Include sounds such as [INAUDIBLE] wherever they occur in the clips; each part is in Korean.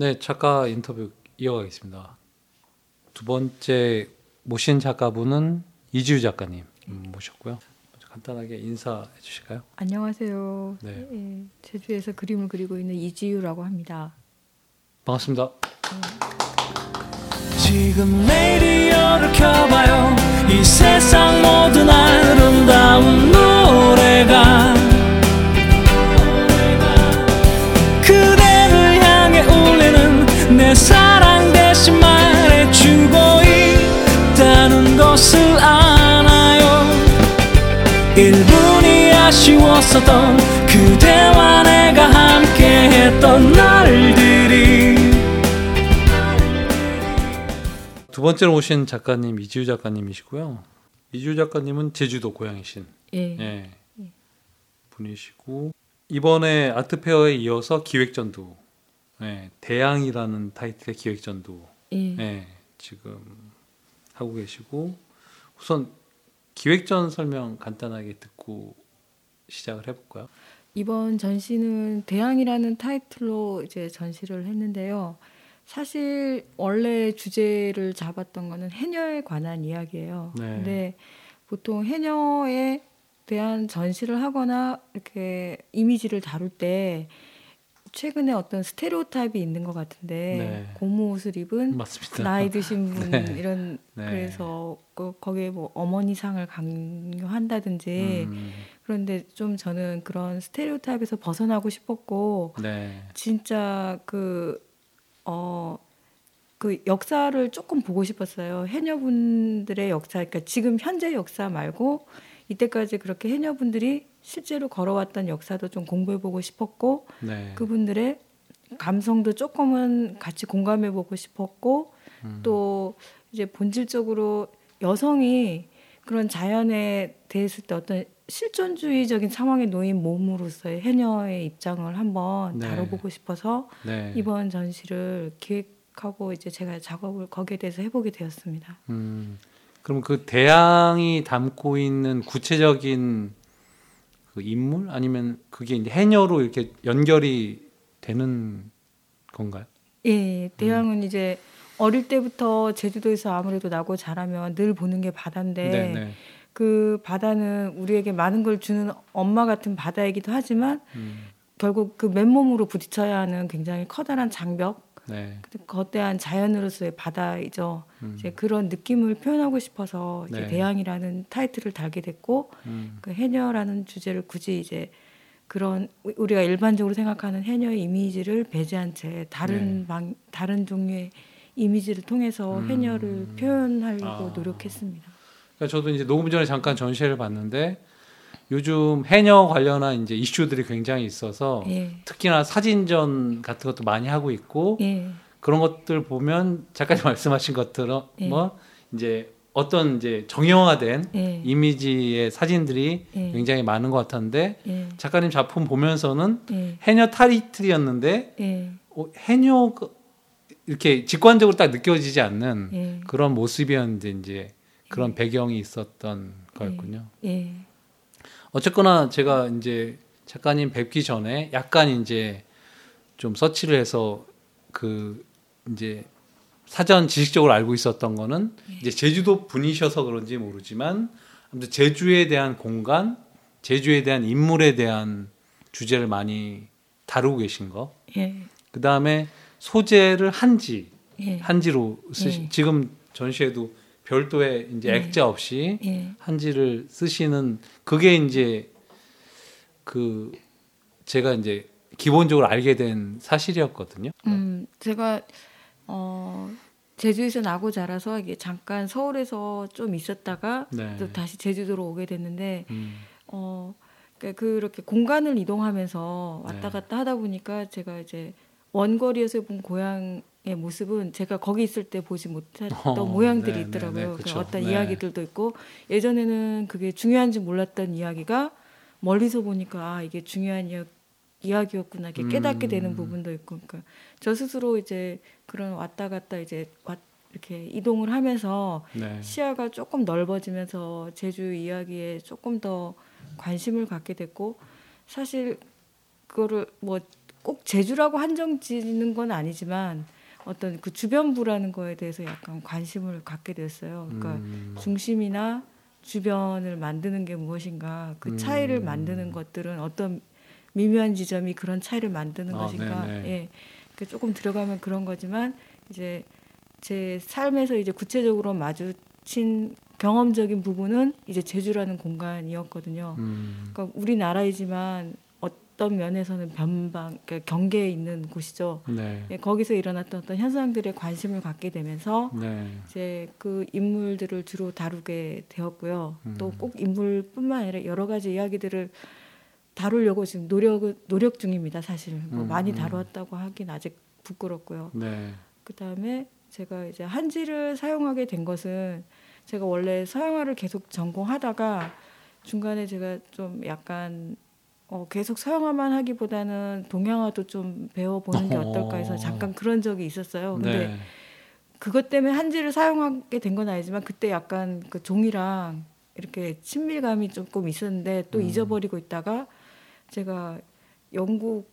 네, 작가 인터뷰 이어가겠습니다. 두 번째 모신 작가분은 이지우 작가님 모셨고요. 간단하게 인사해 주실까요? 안녕하세요. 네. 예, 제주에서 그림을 그리고 있는 이지유라고 합니다. 반갑습니다. 지금 레디오를 켜봐요 이 세상 모든 아름다운 노래가 아쉬웠었던 그대와 내가 함께했던 날들이 두 번째로 오신 작가님 이지우 작가님이시고요. 이지우 작가님은 제주도 고향이신 예. 예, 분이시고 이번에 아트페어에 이어서 기획전도 예, 대양이라는 타이틀의 기획전도 예. 예, 지금 하고 계시고 우선 기획전 설명 간단하게 듣고 시작을 해볼까요? 이번 전시는 대항이라는 타이틀로 이제 전시를 했는데요. 사실 원래 주제를 잡았던 거는 해녀에 관한 이야기예요. 네. 근데 보통 해녀에 대한 전시를 하거나 이렇게 이미지를 다룰 때 최근에 어떤 스테레오타입이 있는 것 같은데 네. 고무 옷을 입은 맞습니다. 나이 드신 [LAUGHS] 분 네. 이런 네. 그래서 그 거기에 뭐 어머니 상을 강요한다든지 음, 그런데 좀 저는 그런 스테레오타입에서 벗어나고 싶었고 네, 진짜 그 어, 그 역사를 조금 보고 싶었어요. 해녀분들의 역사, 그러니까 지금 현재 역사 말고 이때까지 그렇게 해녀분들이 실제로 걸어왔던 역사도 좀 공부해보고 싶었고 네. 그분들의 감성도 조금은 같이 공감해보고 싶었고 음, 또 이제 본질적으로 여성이 그런 자연에 대했을 때 어떤 실존주의적인 상황에 놓인 몸으로서의 해녀의 입장을 한번 네. 다뤄보고 싶어서 네. 이번 전시를 기획하고 이제 제가 작업을 거기에 대해서 해보게 되었습니다. 음, 그럼 그 대양이 담고 있는 구체적인 그 인물 아니면 그게 이제 해녀로 이렇게 연결이 되는 건가요? 예, 대양은 이제 어릴 때부터 제주도에서 아무래도 나고 자라면 늘 보는 게 바다인데 네, 네. 그 바다는 우리에게 많은 걸 주는 엄마 같은 바다이기도 하지만 음, 결국 그 맨몸으로 부딪혀야 하는 굉장히 커다란 장벽, 네. 거대한 자연으로서의 바다이죠. 음, 이제 그런 느낌을 표현하고 싶어서 이제 네. 대양이라는 타이틀을 달게 됐고 음, 그 해녀라는 주제를 굳이 이제 그런 우- 우리가 일반적으로 생각하는 해녀의 이미지를 배제한 채 다른 네. 방 다른 종류의 이미지를 통해서 음. 해녀를 표현하려고 아. 노력했습니다. 그러니까 저도 이제 녹음 전에 잠깐 전시회를 봤는데 요즘 해녀 관련한 이제 이슈들이 굉장히 있어서 예, 특히나 사진전 같은 것도 많이 하고 있고 예, 그런 것들 보면 작가님 [LAUGHS] 말씀하신 것처럼 예. 뭐 이제 어떤 이제 정형화된 예, 이미지의 사진들이 예. 굉장히 많은 것 같았는데 예, 작가님 작품 보면서는 예, 해녀 타이틀이었는데 예, 어, 해녀 이렇게 직관적으로 딱 느껴지지 않는 예, 그런 모습이었는데 이제 그런 배경이 있었던 예. 거였군요. 예, 어쨌거나 제가 이제 작가님 뵙기 전에 약간 이제 좀 서치를 해서 그 이제 사전 지식적으로 알고 있었던 거는 이제 제주도 분이셔서 그런지 모르지만 아무튼 제주에 대한 공간, 제주에 대한 인물에 대한 주제를 많이 다루고 계신 거. 예, 그 다음에 소재를 한지, 예, 한지로 쓰시. 예. 지금 전시회도 별도의 이제 예. 액자 없이 예, 한지를 쓰시는 그게 이제 그 제가 이제 기본적으로 알게 된 사실이었거든요. 음, 제가 어 제주에서 나고 자라서 이게 잠깐 서울에서 좀 있었다가 네. 또 다시 제주도로 오게 됐는데 음, 어 그러니까 그렇게 공간을 이동하면서 왔다 네. 갔다 하다 보니까 제가 이제 원거리에서 본 고향의 모습은 제가 거기 있을 때 보지 못했던 [LAUGHS] 어, 모양들이 네, 있더라고요. 네, 네. 어떤 네. 이야기들도 있고 예전에는 그게 중요한지 몰랐던 이야기가 멀리서 보니까 아 이게 중요한 이야, 이야기였구나 이렇게 깨닫게 음. 되는 부분도 있고 그러니까 저 스스로 이제 그런 왔다 갔다 이제 왔- 이렇게 이동을 하면서 네. 시야가 조금 넓어지면서 제주 이야기에 조금 더 관심을 갖게 됐고 사실 그거를 뭐 꼭 제주라고 한정 짓는 건 아니지만 어떤 그 주변부라는 거에 대해서 약간 관심을 갖게 됐어요. 그러니까 음. 중심이나 주변을 만드는 게 무엇인가, 그 차이를 음. 만드는 것들은 어떤 미묘한 지점이 그런 차이를 만드는 아, 것인가, 네네. 예, 그 조금 들어가면 그런 거지만 이제 제 삶에서 이제 구체적으로 마주친 경험적인 부분은 이제 제주라는 공간이었거든요. 음. 그러니까 우리나라이지만 어떤 면에서는 변방, 그러니까 경계에 있는 곳이죠. 네. 예, 거기서 일어났던 어떤 현상들에 관심을 갖게 되면서 네. 이제 그 인물들을 주로 다루게 되었고요. 음. 또꼭 인물뿐만 아니라 여러 가지 이야기들을 다루려고 지금 노력 노력 중입니다. 사실 뭐 음, 많이 음. 다루었다고 하긴 아직 부끄럽고요. 네. 그 다음에 제가 이제 한지를 사용하게 된 것은 제가 원래 서양화를 계속 전공하다가 중간에 제가 좀 약간 어, 계속 서양화만 하기보다는 동양화도 좀 배워보는 게 어떨까 해서 잠깐 그런 적이 있었어요. 근데 네. 그것 때문에 한지를 사용하게 된 건 아니지만 그때 약간 그 종이랑 이렇게 친밀감이 조금 있었는데 또 음. 잊어버리고 있다가 제가 영국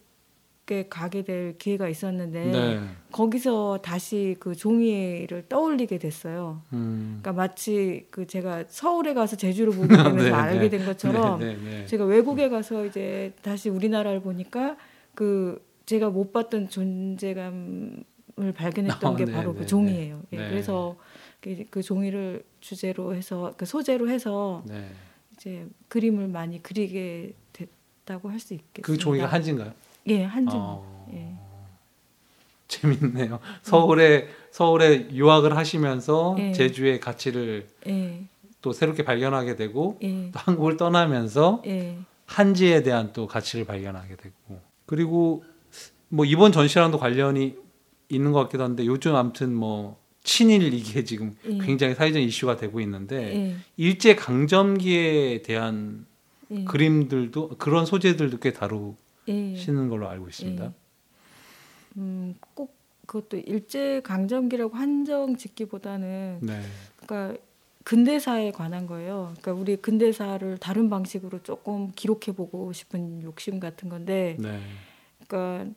에 가게 될 기회가 있었는데 네. 거기서 다시 그 종이를 떠올리게 됐어요. 음. 그러니까 마치 그 제가 서울에 가서 제주를 보게 [LAUGHS] 되면서 네, 알게 네. 된 것처럼 네, 네, 네. 제가 외국에 가서 이제 다시 우리나라를 보니까 그 제가 못 봤던 존재감을 발견했던 어, 게 네, 바로 네, 그 종이에요. 예, 네. 그래서 그, 그 종이를 주제로 해서 그 소재로 해서 네. 이제 그림을 많이 그리게 됐다고 할 수 있겠습니다. 그 종이가 한지인가요? 예, 한지. 어. 예. 재밌네요. 서울에 서울에 유학을 하시면서 예. 제주의 가치를 예, 또 새롭게 발견하게 되고 예, 또 한국을 떠나면서 예, 한지에 대한 또 가치를 발견하게 되고 그리고 뭐 이번 전시랑도 관련이 있는 것 같기도 한데 요즘 아무튼 뭐 친일 이게 지금 예. 굉장히 사회적 이슈가 되고 있는데 예, 일제 강점기에 대한 예, 그림들도 그런 소재들도 꽤 예. 다루 시는 걸로 알고 있습니다. 예. 음, 꼭 그것도 일제 강점기라고 한정 짓기보다는 네. 그러니까 근대사에 관한 거예요. 그러니까 우리 근대사를 다른 방식으로 조금 기록해 보고 싶은 욕심 같은 건데 네. 그러니까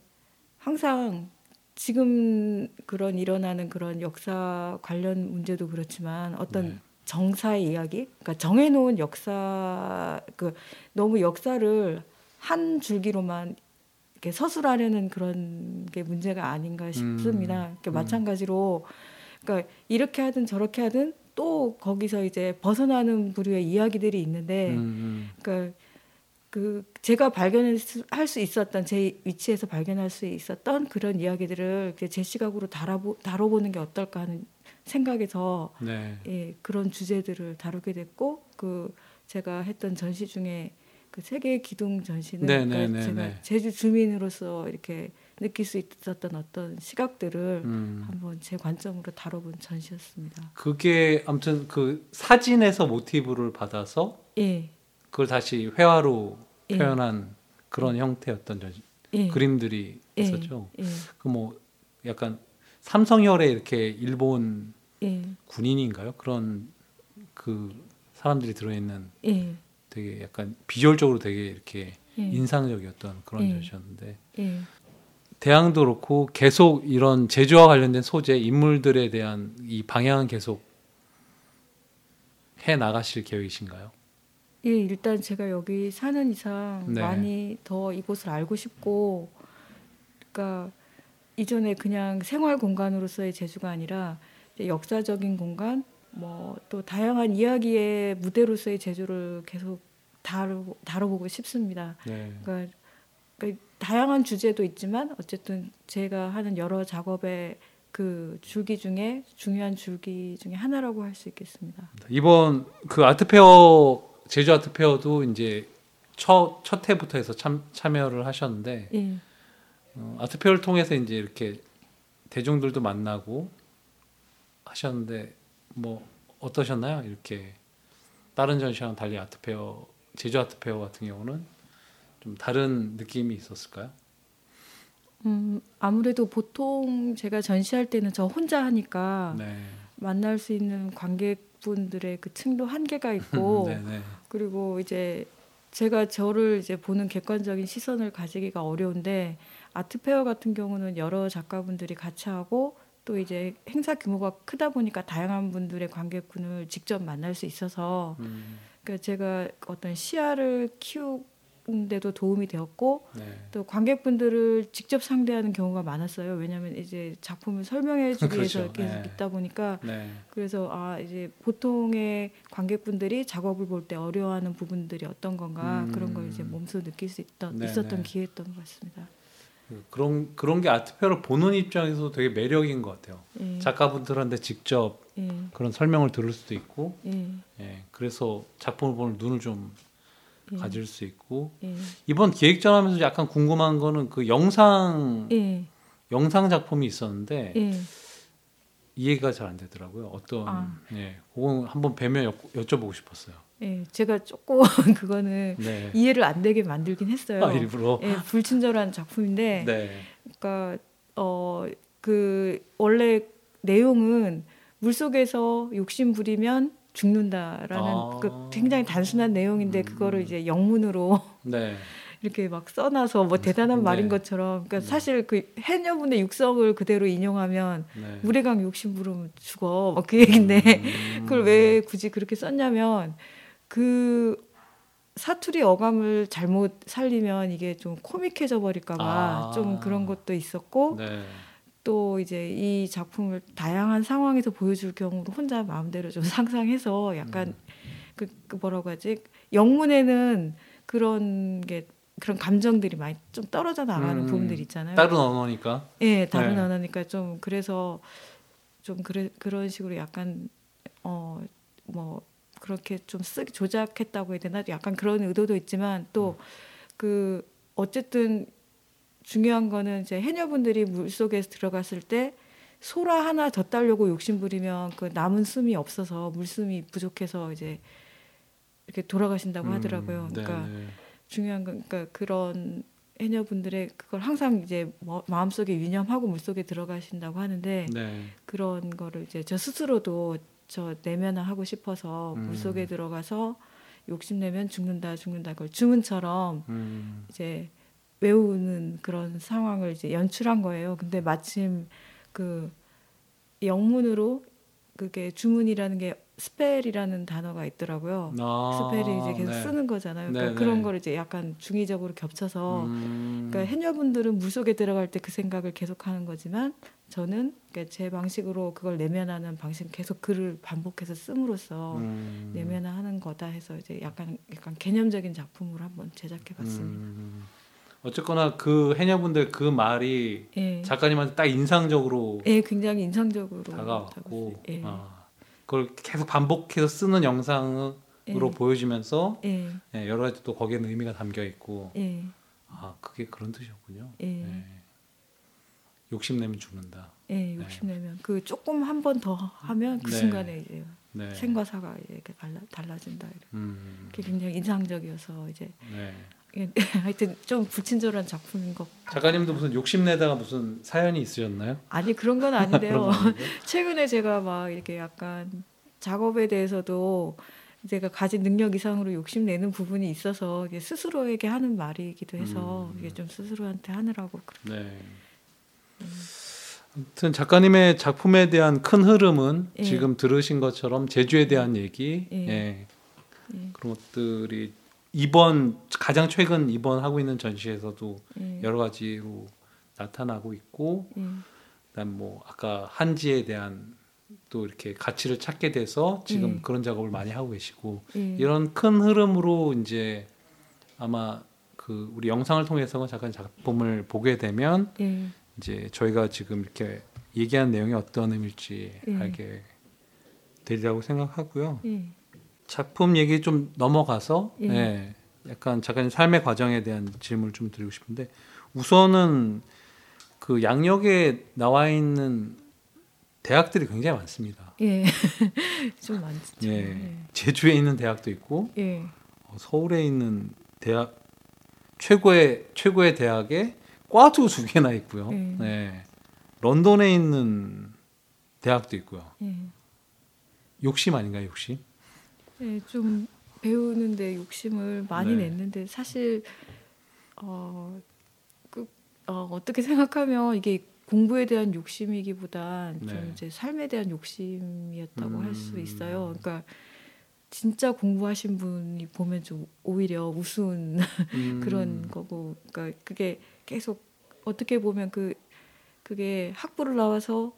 항상 지금 그런 일어나는 그런 역사 관련 문제도 그렇지만 어떤 네. 정사의 이야기, 그러니까 정해놓은 역사 그 너무 역사를 한 줄기로만 이렇게 서술하려는 그런 게 문제가 아닌가 싶습니다. 그러니까 음. 마찬가지로 그러니까 이렇게 하든 저렇게 하든 또 거기서 이제 벗어나는 부류의 이야기들이 있는데 음, 음. 그러니까 그 제가 발견할 수 있었던 제 위치에서 발견할 수 있었던 그런 이야기들을 제 시각으로 다뤄보, 다뤄보는 게 어떨까 하는 생각에서 네. 예, 그런 주제들을 다루게 됐고 그 제가 했던 전시 중에 그 세계 기둥 전시는 네, 그러니까 제가 네. 제주 주민으로서 이렇게 느낄 수 있었던 어떤 시각들을 음. 한번 제 관점으로 다뤄본 전시였습니다. 그게 아무튼 그 사진에서 모티브를 받아서 예, 그걸 다시 회화로 예. 표현한 그런 형태였던 전시, 예, 그림들이 예, 있었죠. 예, 그뭐 약간 삼성혈에 이렇게 일본 예, 군인인가요? 그런 그 사람들이 들어있는 예, 되게 약간 비주얼적으로 되게 이렇게 예, 인상적이었던 그런 예. 전시였는데 예. 대항도 그렇고 계속 이런 제주와 관련된 소재 인물들에 대한 이 방향은 계속 해 나가실 계획이신가요? 예, 일단 제가 여기 사는 이상 네. 많이 더 이곳을 알고 싶고, 그러니까 이전에 그냥 생활 공간으로서의 제주가 아니라 역사적인 공간, 뭐 또 다양한 이야기의 무대로서의 제주를 계속 다루, 다뤄보고 싶습니다. 네. 그러니까, 그러니까 다양한 주제도 있지만 어쨌든 제가 하는 여러 작업의 그 줄기 중에 중요한 줄기 중에 하나라고 할 수 있겠습니다. 이번 그 아트페어 제주 아트페어도 이제 첫, 첫 해부터 해서 참, 참여를 하셨는데 예, 어, 아트페어를 통해서 이제 이렇게 대중들도 만나고 하셨는데 뭐 어떠셨나요? 이렇게 다른 전시랑 달리 아트페어 제주 아트 페어 같은 경우는 좀 다른 느낌이 있었을까요? 음, 아무래도 보통 제가 전시할 때는 저 혼자 하니까 네. 만날 수 있는 관객분들의 그 층도 한계가 [LAUGHS] 있고 네, 네. 그리고 이제 제가 저를 이제 보는 객관적인 시선을 가지기가 어려운데 아트페어 같은 경우는 여러 작가분들이 같이 하고 또 이제 행사 규모가 크다 보니까 다양한 분들의 관객군을 직접 만날 수 있어서 음, 그러니까 제가 어떤 시야를 키우는데도 도움이 되었고 네. 또 관객분들을 직접 상대하는 경우가 많았어요. 왜냐하면 이제 작품을 설명해주기 그렇죠. 위해서 계속 네. 있다 보니까 네. 그래서 아 이제 보통의 관객분들이 작업을 볼 때 어려워하는 부분들이 어떤 건가 음. 그런 걸 이제 몸소 느낄 수 있던 네, 있었던 네. 기회였던 것 같습니다. 그- 그런 그런 게 아트페어를 보는 입장에서도 되게 매력인 것 같아요. 예, 작가분들한테 직접 예, 그런 설명을 들을 수도 있고, 예, 예, 그래서 작품을 보는 눈을 좀 예, 가질 수 있고 예, 이번 기획전 하면서 약간 궁금한 거는 그 영상 예, 영상 작품이 있었는데 예. 이해가 잘 안 되더라고요. 어떤 아. 예, 그거 한번 뵈면 여, 여쭤보고 싶었어요. 예, 제가 조금 [LAUGHS] 그거는 네. 이해를 안 되게 만들긴 했어요. 아, 일부러. 예, 불친절한 작품인데 네. 그러니까 어 그 원래 내용은 물 속에서 욕심 부리면 죽는다라는 아. 그 굉장히 단순한 내용인데 음. 그거를 이제 영문으로 네. [LAUGHS] 이렇게 막 써놔서 뭐 대단한 네. 말인 것처럼 그러니까 네. 사실 그 해녀분의 육성을 그대로 인용하면 네. 물에 강 욕심 부르면 죽어 뭐그 얘긴데 음. 그걸 왜 굳이 그렇게 썼냐면 그 사투리 어감을 잘못 살리면 이게 좀 코믹해져 버릴까봐 아. 좀 그런 것도 있었고 네. 또 이제 이 작품을 다양한 상황에서 보여줄 경우로 혼자 마음대로 좀 [LAUGHS] 상상해서 약간 음. 그, 그 뭐라고 하지 영문에는 그런 게 그런 감정들이 많이 좀 떨어져 나가는 음. 부분들이 있잖아요. 다른 언어니까. 예, 다른 네. 언어니까 좀 그래서 좀 그래 그런 식으로 약간 어 뭐 그렇게 좀 쓰기 조작했다고 해야 되나 약간 그런 의도도 있지만 또그 어쨌든 중요한 거는 이제 해녀분들이 물 속에 들어갔을 때 소라 하나 더 따려고 욕심 부리면 그 남은 숨이 없어서 물숨이 부족해서 이제 이렇게 돌아가신다고 하더라고요. 음, 그러니까 네, 네. 중요한 건 그러니까 그런 해녀분들의 그걸 항상 이제 뭐- 마음속에 유념하고 물속에 들어가신다고 하는데 네. 그런 거를 이제 저 스스로도 저 내면화하고 싶어서 음. 물속에 들어가서 욕심내면 죽는다 죽는다 그걸 주문처럼 음. 이제 외우는 그런 상황을 이제 연출한 거예요. 근데 마침 그 영문으로 그게 주문이라는 게 spell이라는 단어가 있더라고요. 아, spell이 이제 계속 네. 쓰는 거잖아요. 네, 그러니까 네. 그런 걸 이제 약간 중의적으로 겹쳐서 음. 그러니까 해녀분들은 물 속에 들어갈 때 그 생각을 계속 하는 거지만 저는 그러니까 제 방식으로 그걸 내면화하는 방식 계속 글을 반복해서 씀으로써 음. 내면화하는 거다 해서 이제 약간 약간 개념적인 작품을 한번 제작해 봤습니다. 음. 어쨌거나 그 해녀분들 그 말이 예, 작가님한테 딱 인상적으로 예, 굉장히 인상적으로 다가왔고, 예, 아, 그걸 계속 반복해서 쓰는 영상으로 예. 보여주면서 예, 예, 여러 가지 또 거기에는 의미가 담겨 있고, 예, 아 그게 그런 뜻이었군요. 예, 네. 욕심내면 죽는다. 예, 욕심내면 그 조금 한 번 더 하면 그 네. 순간에 이제 네. 생과 사가 이렇게 달라, 달라진다. 이렇게. 음, 굉장히 인상적이어서 이제 네. 예, [LAUGHS] 하여튼 좀 불친절한 작품인 것. 작가님도 무슨 욕심내다가 무슨 사연이 있으셨나요? 아니 그런 건 [LAUGHS] 아닌데요. [LAUGHS] 최근에 제가 막 이렇게 약간 작업에 대해서도 제가 가진 능력 이상으로 욕심내는 부분이 있어서 이게 스스로에게 하는 말이기도 해서 음. 이게 좀 스스로한테 하느라고 그래. 네. 아무튼 작가님의 작품에 대한 큰 흐름은 예. 지금 들으신 것처럼 제주에 대한 얘기, 예. 예. 예, 그런 것들이 이번 가장 최근 이번 하고 있는 전시에서도 예, 여러 가지로 나타나고 있고, 예, 그다음 뭐 아까 한지에 대한 또 이렇게 가치를 찾게 돼서 지금 예. 그런 작업을 많이 하고 계시고 예, 이런 큰 흐름으로 이제 아마 그 우리 영상을 통해서 잠깐 작품을 보게 되면 예, 이제 저희가 지금 이렇게 얘기한 내용이 어떤 의미일지 예. 알게 되리라고 생각하고요. 예, 작품 얘기 좀 넘어가서 예. 예, 약간 작가님 삶의 과정에 대한 질문을 좀 드리고 싶은데 우선은 그 양력에 나와 있는 대학들이 굉장히 많습니다. 예, [LAUGHS] 좀 많죠. 예, 제주에 있는 대학도 있고 예, 어, 서울에 있는 대학 최고의 최고의 대학에 과도 두 개나 있고요. 예. 네. 런던에 있는 대학도 있고요. 예, 욕심 아닌가요, 욕심? 예, 좀 배우는데 욕심을 많이 네. 냈는데 사실 어, 그 어, 어떻게 생각하면 이게 공부에 대한 욕심이기보단 네. 좀 이제 삶에 대한 욕심이었다고 할수 음. 있어요. 그러니까 진짜 공부하신 분이 보면 좀 오히려 우스운 [LAUGHS] 음. 그런 거고, 그러니까 그게 계속 어떻게 보면 그 그게 학부를 나와서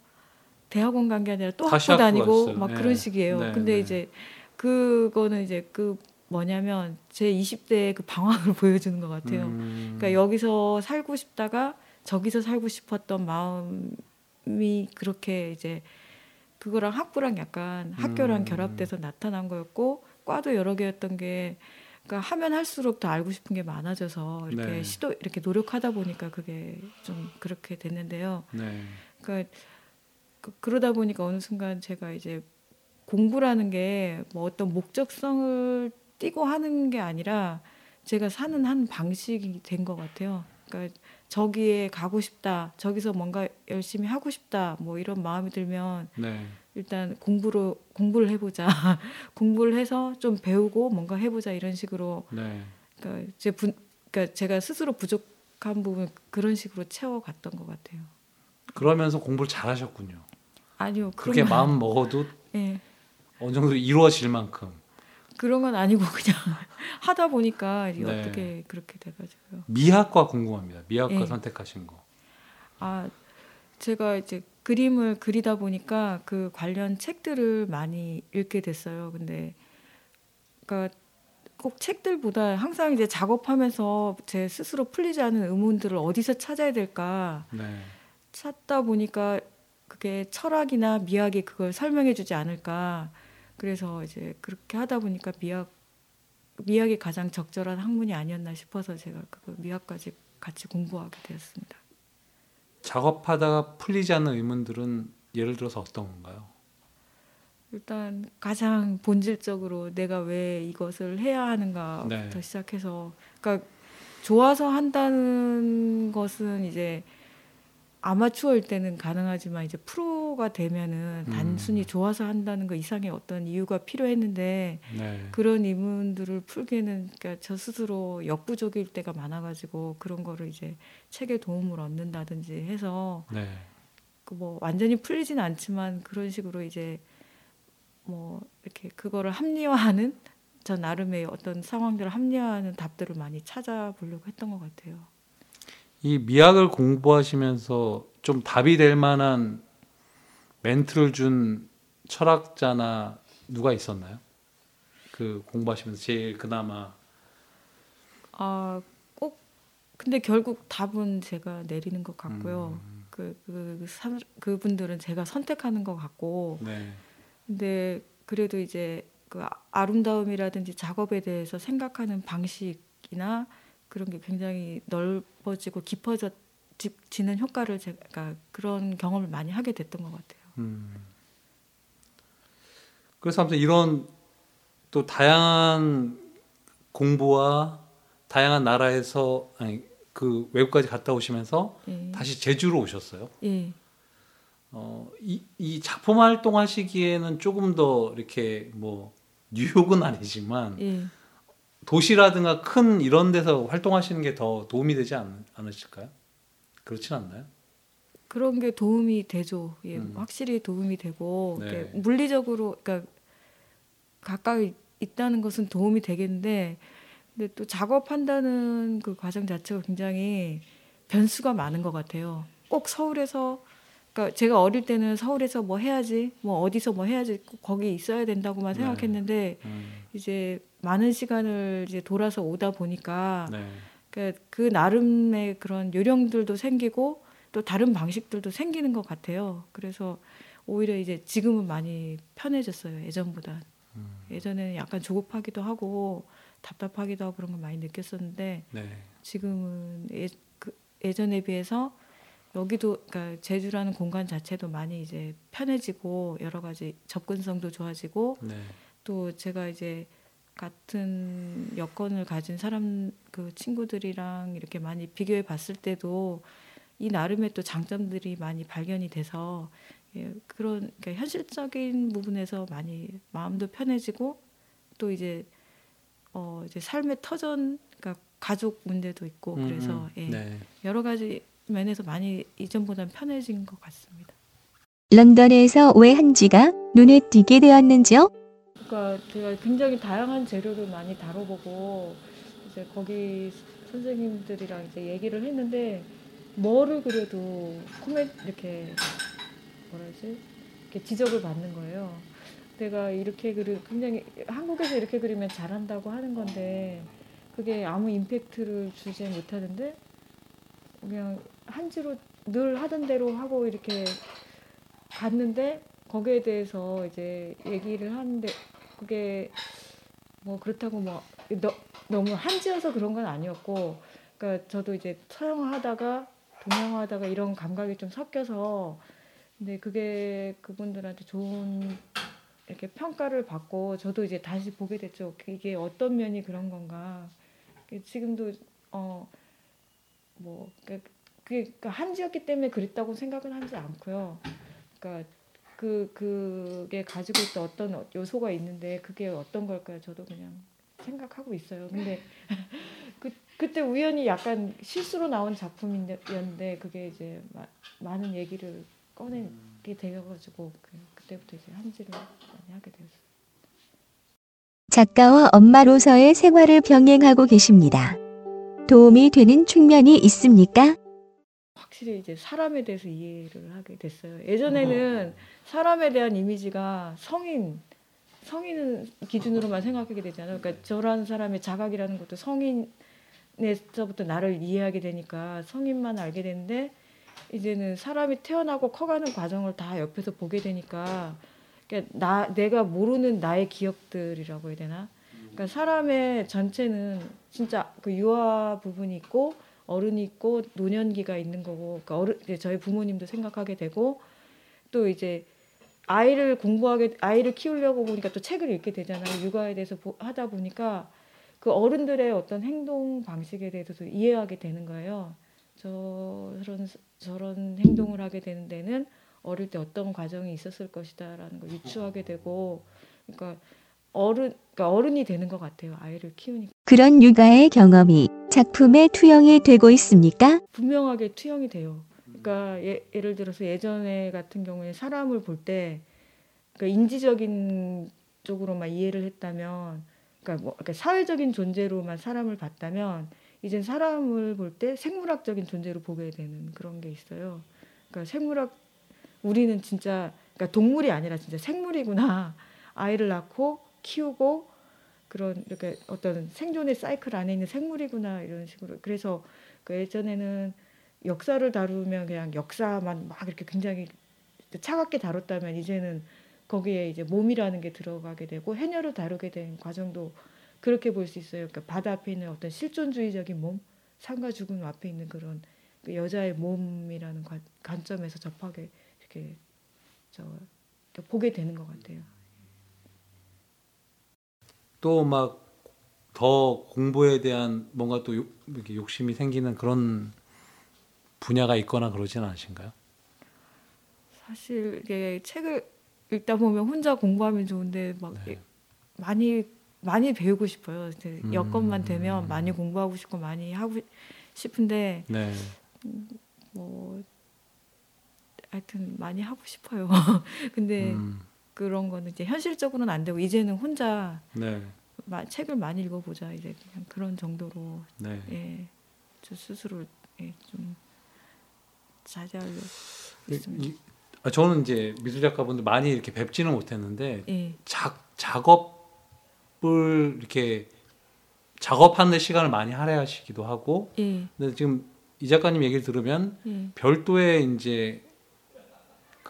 대학원 간 게 아니라 또 학부 다니고. 막 네. 그런 식이에요. 네, 근데 네. 이제 그거는 이제 그 뭐냐면 제 20대의 그 방황을 [LAUGHS] 보여주는 것 같아요. 음. 그러니까 여기서 살고 싶다가 저기서 살고 싶었던 마음이 그렇게 이제 그거랑 학부랑 약간 학교랑 음. 결합돼서 나타난 거였고 과도 여러 개였던 게 그러니까 하면 할수록 더 알고 싶은 게 많아져서 이렇게 네. 시도 이렇게 노력하다 보니까 그게 좀 그렇게 됐는데요. 네. 그러니까 그, 그러다 보니까 어느 순간 제가 이제 공부라는 게 뭐 어떤 목적성을 띠고 하는 게 아니라 제가 사는 한 방식이 된 것 같아요. 그러니까 저기에 가고 싶다, 저기서 뭔가 열심히 하고 싶다, 뭐 이런 마음이 들면 네. 일단 공부로 공부를 해보자, [LAUGHS] 공부를 해서 좀 배우고 뭔가 해보자 이런 식으로 네. 그러니까 제 분, 그러니까 제가 스스로 부족한 부분 그런 식으로 채워갔던 것 같아요. 그러면서 공부를 잘하셨군요. 아니요, 그렇게 마음 먹어도 예. 어느 정도 이루어질 만큼. 그런 건 아니고 그냥 [LAUGHS] 하다 보니까 이게 네. 어떻게 그렇게 돼가지고요. 미학과 궁금합니다. 미학과 예. 선택하신 거. 아 제가 이제 그림을 그리다 보니까 그 관련 책들을 많이 읽게 됐어요. 근데 그러니까 꼭 책들보다 항상 이제 작업하면서 제 스스로 풀리지 않은 의문들을 어디서 찾아야 될까 네. 찾다 보니까 그게 철학이나 미학이 그걸 설명해주지 않을까. 그래서 이제 그렇게 하다 보니까 미학 미학이 가장 적절한 학문이 아니었나 싶어서 제가 그 미학까지 같이 공부하게 되었습니다. 작업하다가 풀리지 않는 의문들은 예를 들어서 어떤 건가요? 일단 가장 본질적으로 내가 왜 이것을 해야 하는가부터 네. 시작해서 그러니까 좋아서 한다는 것은 이제 아마추어일 때는 가능하지만 이제 프로가 되면은 음. 단순히 좋아서 한다는 거 이상의 어떤 이유가 필요했는데 네. 그런 의문들을 풀기는 그러니까 저 스스로 역부족일 때가 많아가지고 그런 거를 이제 책의 도움을 얻는다든지 해서 네. 그뭐 완전히 풀리진 않지만 그런 식으로 이제 뭐 이렇게 그거를 합리화하는 저 나름의 어떤 상황들을 합리화하는 답들을 많이 찾아보려고 했던 것 같아요. 이 미학을 공부하시면서 좀 답이 될 만한 멘트를 준 철학자나 누가 있었나요? 그 공부하시면서 제일 그나마 아, 꼭 근데 결국 답은 제가 내리는 것 같고요. 음, 그, 그, 사- 그분들은 제가 선택하는 것 같고 네. 근데 그래도 이제 그 아- 아름다움이라든지 작업에 대해서 생각하는 방식이나 그런 게 굉장히 넓어지고 깊어지는 효과를 제가 그런 경험을 많이 하게 됐던 것 같아요. 음. 그래서 아무튼 이런 또 다양한 공부와 다양한 나라에서 아니 그 외국까지 갔다 오시면서 예. 다시 제주로 오셨어요. 예. 어, 이, 이 작품 활동하시기에는 조금 더 이렇게 뭐 뉴욕은 아니지만 예. 도시라든가 큰 이런 데서 활동하시는 게 더 도움이 되지 않, 않으실까요? 그렇진 않나요? 그런 게 도움이 되죠. 예, 음. 확실히 도움이 되고 네. 물리적으로 그러니까 가까이 있다는 것은 도움이 되겠는데 근데 또 작업한다는 그 과정 자체가 굉장히 변수가 많은 것 같아요. 꼭 서울에서 그러니까 제가 어릴 때는 서울에서 뭐 해야지, 뭐 어디서 뭐 해야지 꼭 거기 있어야 된다고만 네. 생각했는데 음, 이제 많은 시간을 이제 돌아서 오다 보니까 네. 그러니까 그 나름의 그런 요령들도 생기고 또 다른 방식들도 생기는 것 같아요. 그래서 오히려 이제 지금은 많이 편해졌어요. 예전보다. 음, 예전에는 약간 조급하기도 하고 답답하기도 하고 그런 걸 많이 느꼈었는데 네. 지금은 예, 그 예전에 비해서 여기도 그러니까 제주라는 공간 자체도 많이 이제 편해지고 여러 가지 접근성도 좋아지고 네. 또 제가 이제 같은 여건을 가진 사람 그 친구들이랑 이렇게 많이 비교해 봤을 때도 이 나름의 또 장점들이 많이 발견이 돼서 예, 그런 그러니까 현실적인 부분에서 많이 마음도 편해지고 또 이제 어 이제 삶의 터전 그러니까 가족 문제도 있고 음, 그래서 음, 예, 네. 여러 가지 면에서 많이 이전보다는 편해진 것 같습니다. 런던에서 왜 한지가 눈에 띄게 되었는지요? 그러니까 제가 굉장히 다양한 재료를 많이 다뤄보고 이제 거기 선생님들이랑 이제 얘기를 했는데 뭐를 그래도 코멘 이렇게 뭐라지 이렇게 지적을 받는 거예요. 내가 이렇게 그리 굉장히 한국에서 이렇게 그리면 잘한다고 하는 건데 그게 아무 임팩트를 주지 못하는데 그냥 한지로 늘 하던 대로 하고 이렇게 갔는데 거기에 대해서 이제 얘기를 하는데 그게 뭐 그렇다고 뭐 너, 너무 한지여서 그런 건 아니었고 그러니까 저도 이제 서양화하다가 동양화하다가 이런 감각이 좀 섞여서 근데 그게 그분들한테 좋은 이렇게 평가를 받고 저도 이제 다시 보게 됐죠. 이게 어떤 면이 그런 건가. 지금도 어뭐 그게 그러니까 한지였기 때문에 그랬다고 생각은 하지 않고요. 그러니까 그 그게 가지고 있던 어떤 요소가 있는데 그게 어떤 걸까요? 저도 그냥 생각하고 있어요. 근데 [LAUGHS] 그 그때 우연히 약간 실수로 나온 작품이었는데 그게 이제 마, 많은 얘기를 꺼내게 되어가지고 그, 그때부터 이제 한지를 많이 하게 되었어요. 작가와 엄마로서의 생활을 병행하고 계십니다. 도움이 되는 측면이 있습니까? 확실히 이제 사람에 대해서 이해를 하게 됐어요. 예전에는 사람에 대한 이미지가 성인, 성인 기준으로만 생각하게 되잖아요. 그러니까 저라는 사람의 자각이라는 것도 성인에서부터 나를 이해하게 되니까 성인만 알게 되는데 이제는 사람이 태어나고 커가는 과정을 다 옆에서 보게 되니까 그러니까 나 내가 모르는 나의 기억들이라고 해야 되나? 그러니까 사람의 전체는 진짜 그 유아 부분이 있고 어른이 있고 노년기가 있는 거고 그러니까 어른 이제 저희 부모님도 생각하게 되고 또 이제 아이를 공부하게 아이를 키우려고 보니까 또 책을 읽게 되잖아요. 육아에 대해서 보, 하다 보니까 그 어른들의 어떤 행동 방식에 대해서도 이해하게 되는 거예요. 저런 저런 행동을 하게 되는 데는 어릴 때 어떤 과정이 있었을 것이다라는 걸 유추하게 되고 그러니까 어른 그러니까 어른이 되는 것 같아요. 아이를 키우니까 그런 육아의 경험이 작품에 투영이 되고 있습니까? 분명하게 투영이 돼요. 그러니까 예, 예를 들어서 예전에 같은 경우에 사람을 볼때 그러니까 인지적인 쪽으로만 이해를 했다면 그러니까 뭐 그러니까 사회적인 존재로만 사람을 봤다면 이젠 사람을 볼 때 생물학적인 존재로 보게 되는 그런 게 있어요. 그러니까 생물학 우리는 진짜 그러니까 동물이 아니라 진짜 생물이구나. 아이를 낳고 키우고 그런 이렇게 어떤 생존의 사이클 안에 있는 생물이구나 이런 식으로 그래서 그 예전에는 역사를 다루면 그냥 역사만 막 이렇게 굉장히 차갑게 다뤘다면 이제는 거기에 이제 몸이라는 게 들어가게 되고 해녀를 다루게 된 과정도 그렇게 볼 수 있어요. 그러니까 바다 앞에 있는 어떤 실존주의적인 몸, 삶과 죽음 앞에 있는 그런 그 여자의 몸이라는 관, 관점에서 접하게 이렇게 저 보게 되는 것 같아요. 또 막 더 공부에 대한 뭔가 또 욕, 이렇게 욕심이 생기는 그런 분야가 있거나 그러지는 않으신가요? 사실 이게 책을 읽다 보면 혼자 공부하면 좋은데 막 네. 많이 많이 배우고 싶어요. 음. 여건만 되면 많이 공부하고 싶고 많이 하고 싶은데 네. 뭐 하여튼 많이 하고 싶어요. [LAUGHS] 근데 음, 그런 거는 이제 현실적으로는 안 되고 이제는 혼자 네. 마, 책을 많이 읽어보자 이제 그냥 그런 정도로 네. 예, 저 스스로 예, 좀 자제하려 있습니다. 이- 아, 저는 이제 미술 작가분들 많이 이렇게 뵙지는 못했는데 예, 작 작업을 이렇게 작업하는 데 시간을 많이 할애하시기도 하고 예, 근데 지금 이 작가님 얘기를 들으면 예, 별도의 이제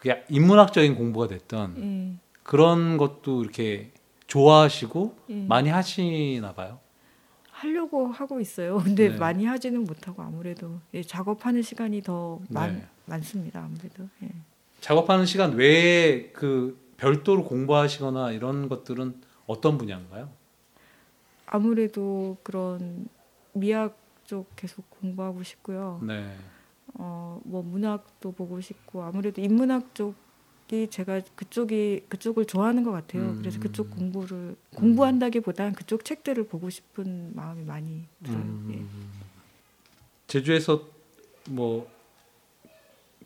그게 인문학적인 공부가 됐던 예, 그런 것도 이렇게 좋아하시고 예. 많이 하시나 봐요. 하려고 하고 있어요. [LAUGHS] 근데 네. 많이 하지는 못하고 아무래도 예, 작업하는 시간이 더 많, 네. 많습니다. 아무래도 예. 작업하는 시간 외에 그 별도로 공부하시거나 이런 것들은 어떤 분야인가요? 아무래도 그런 미학 쪽 계속 공부하고 싶고요. 네. 어, 뭐 문학도 보고 싶고 아무래도 인문학 쪽이 제가 그쪽이 그쪽을 좋아하는 것 같아요. 음. 그래서 그쪽 공부를 공부한다기보다는 그쪽 책들을 보고 싶은 마음이 많이 들어요. 예. 음, 제주에서 뭐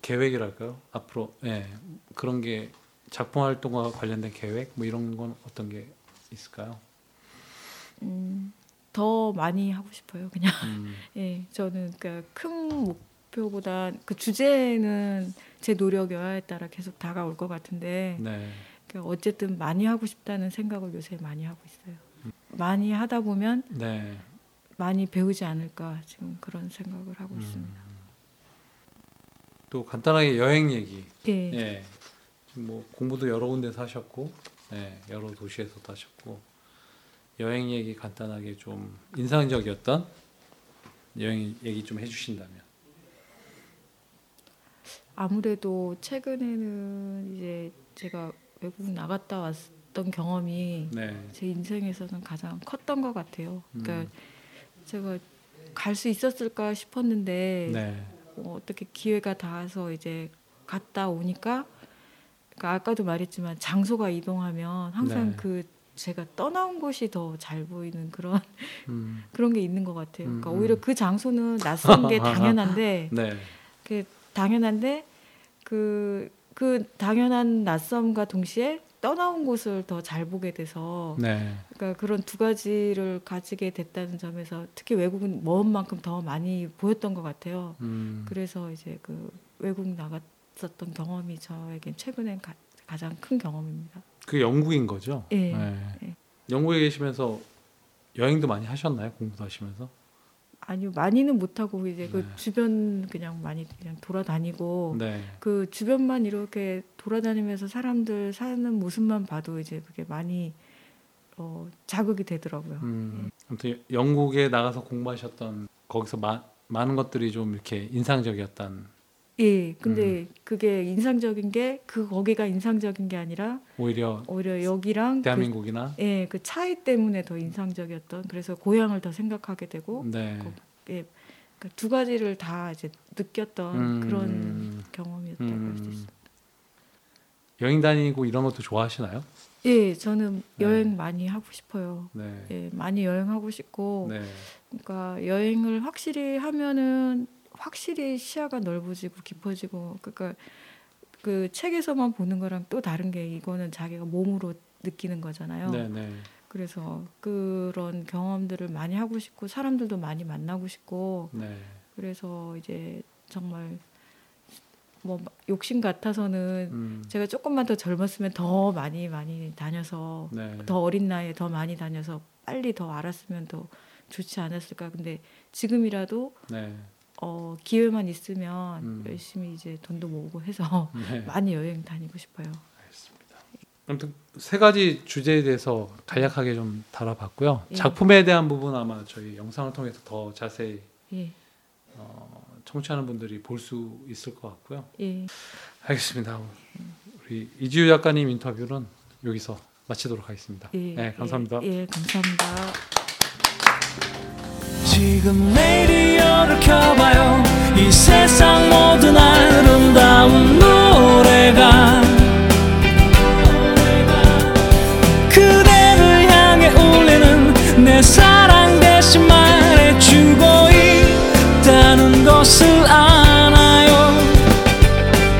계획이랄까요? 앞으로 예 그런 게 작품 활동과 관련된 계획 뭐 이런 건 어떤 게 있을까요? 음, 더 많이 하고 싶어요. 그냥 음, [LAUGHS] 예, 저는 그러니까 큰 목 표보다 그 주제는 제 노력에 따라 계속 다가올 것 같은데 네. 그러니까 어쨌든 많이 하고 싶다는 생각을 요새 많이 하고 있어요. 많이 하다 보면 네. 많이 배우지 않을까 지금 그런 생각을 하고 음. 있습니다. 또 간단하게 여행 얘기. 예. 예. 지금 뭐 공부도 여러 군데서 하셨고, 예, 여러 도시에서도 하셨고, 여행 얘기 간단하게 좀 인상적이었던 여행 얘기 좀 해주신다면. 아무래도 최근에는 이제 제가 외국 나갔다 왔던 경험이 네. 제 인생에서는 가장 컸던 것 같아요. 그러니까 음. 제가 갈 수 있었을까 싶었는데 네. 어, 어떻게 기회가 닿아서 이제 갔다 오니까 그러니까 아까도 말했지만 장소가 이동하면 항상 네. 그 제가 떠나온 곳이 더 잘 보이는 그런 음, [LAUGHS] 그런 게 있는 것 같아요. 그러니까 음, 음. 오히려 그 장소는 낯선 게 [LAUGHS] 당연한데 네. 그 당연한데 그, 그 당연한 낯섦과 동시에 떠나온 곳을 더 잘 보게 돼서 네. 그러니까 그런 두 가지를 가지게 됐다는 점에서 특히 외국은 먼 만큼 더 많이 보였던 것 같아요. 음, 그래서 이제 그 외국 나갔었던 경험이 저에겐 최근엔 가, 가장 큰 경험입니다. 그 영국인 거죠? 예. 네. 예. 영국에 계시면서 여행도 많이 하셨나요? 공부도 하시면서? 아니요 많이는 못하고 이제 그 네. 주변 그냥 많이 그냥 돌아다니고 네. 그 주변만 이렇게 돌아다니면서 사람들 사는 모습만 봐도 이제 그게 많이 어, 자극이 되더라고요. 음, 아무튼 영국에 나가서 공부하셨던 거기서 마, 많은 것들이 좀 이렇게 인상적이었던 예, 근데 음. 그게 인상적인 게 그 거기가 인상적인 게 아니라 오히려 오히려 여기랑 그, 대한민국이나 예, 그 차이 때문에 더 인상적이었던 그래서 고향을 더 생각하게 되고 네. 거- 예, 그러니까 두 가지를 다 이제 느꼈던 음. 그런 경험이었다고 할수 음. 있습니다. 여행 다니고 이런 것도 좋아하시나요? 예, 저는 네. 여행 많이 하고 싶어요. 네. 예, 많이 여행하고 싶고 네. 그러니까 여행을 확실히 하면은 확실히 시야가 넓어지고 깊어지고 그러니까 그 책에서만 보는 거랑 또 다른 게 이거는 자기가 몸으로 느끼는 거잖아요. 네, 네. 그래서 그런 경험들을 많이 하고 싶고 사람들도 많이 만나고 싶고 네. 그래서 이제 정말 뭐 욕심 같아서는 음. 제가 조금만 더 젊었으면 더 많이 많이 다녀서 네. 더 어린 나이에 더 많이 다녀서 빨리 더 알았으면 더 좋지 않았을까. 근데 지금이라도 네. 어, 기회만 있으면 음. 열심히 이제 돈도 모으고 해서 [LAUGHS] 네. [LAUGHS] 많이 여행 다니고 싶어요. 알겠습니다. 아무튼 세 가지 주제에 대해서 간략하게 좀 다뤄봤고요. 예. 작품에 대한 부분 아마 저희 영상을 통해서 더 자세히 예, 어, 청취하는 분들이 볼 수 있을 것 같고요. 예, 알겠습니다. 우리 이지우 작가님 인터뷰는 여기서 마치도록 하겠습니다. 예. 네, 감사합니다. 예, 예, 감사합니다. 지금 레이디오를 켜봐요. 이 세상 모든 아름다운 노래가. 그대를 향해 울리는 내 사랑 대신 말해주고 있다는 것을 아나요?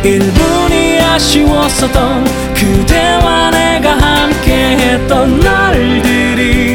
1분이 아쉬웠었던 그대와 내가 함께했던 날들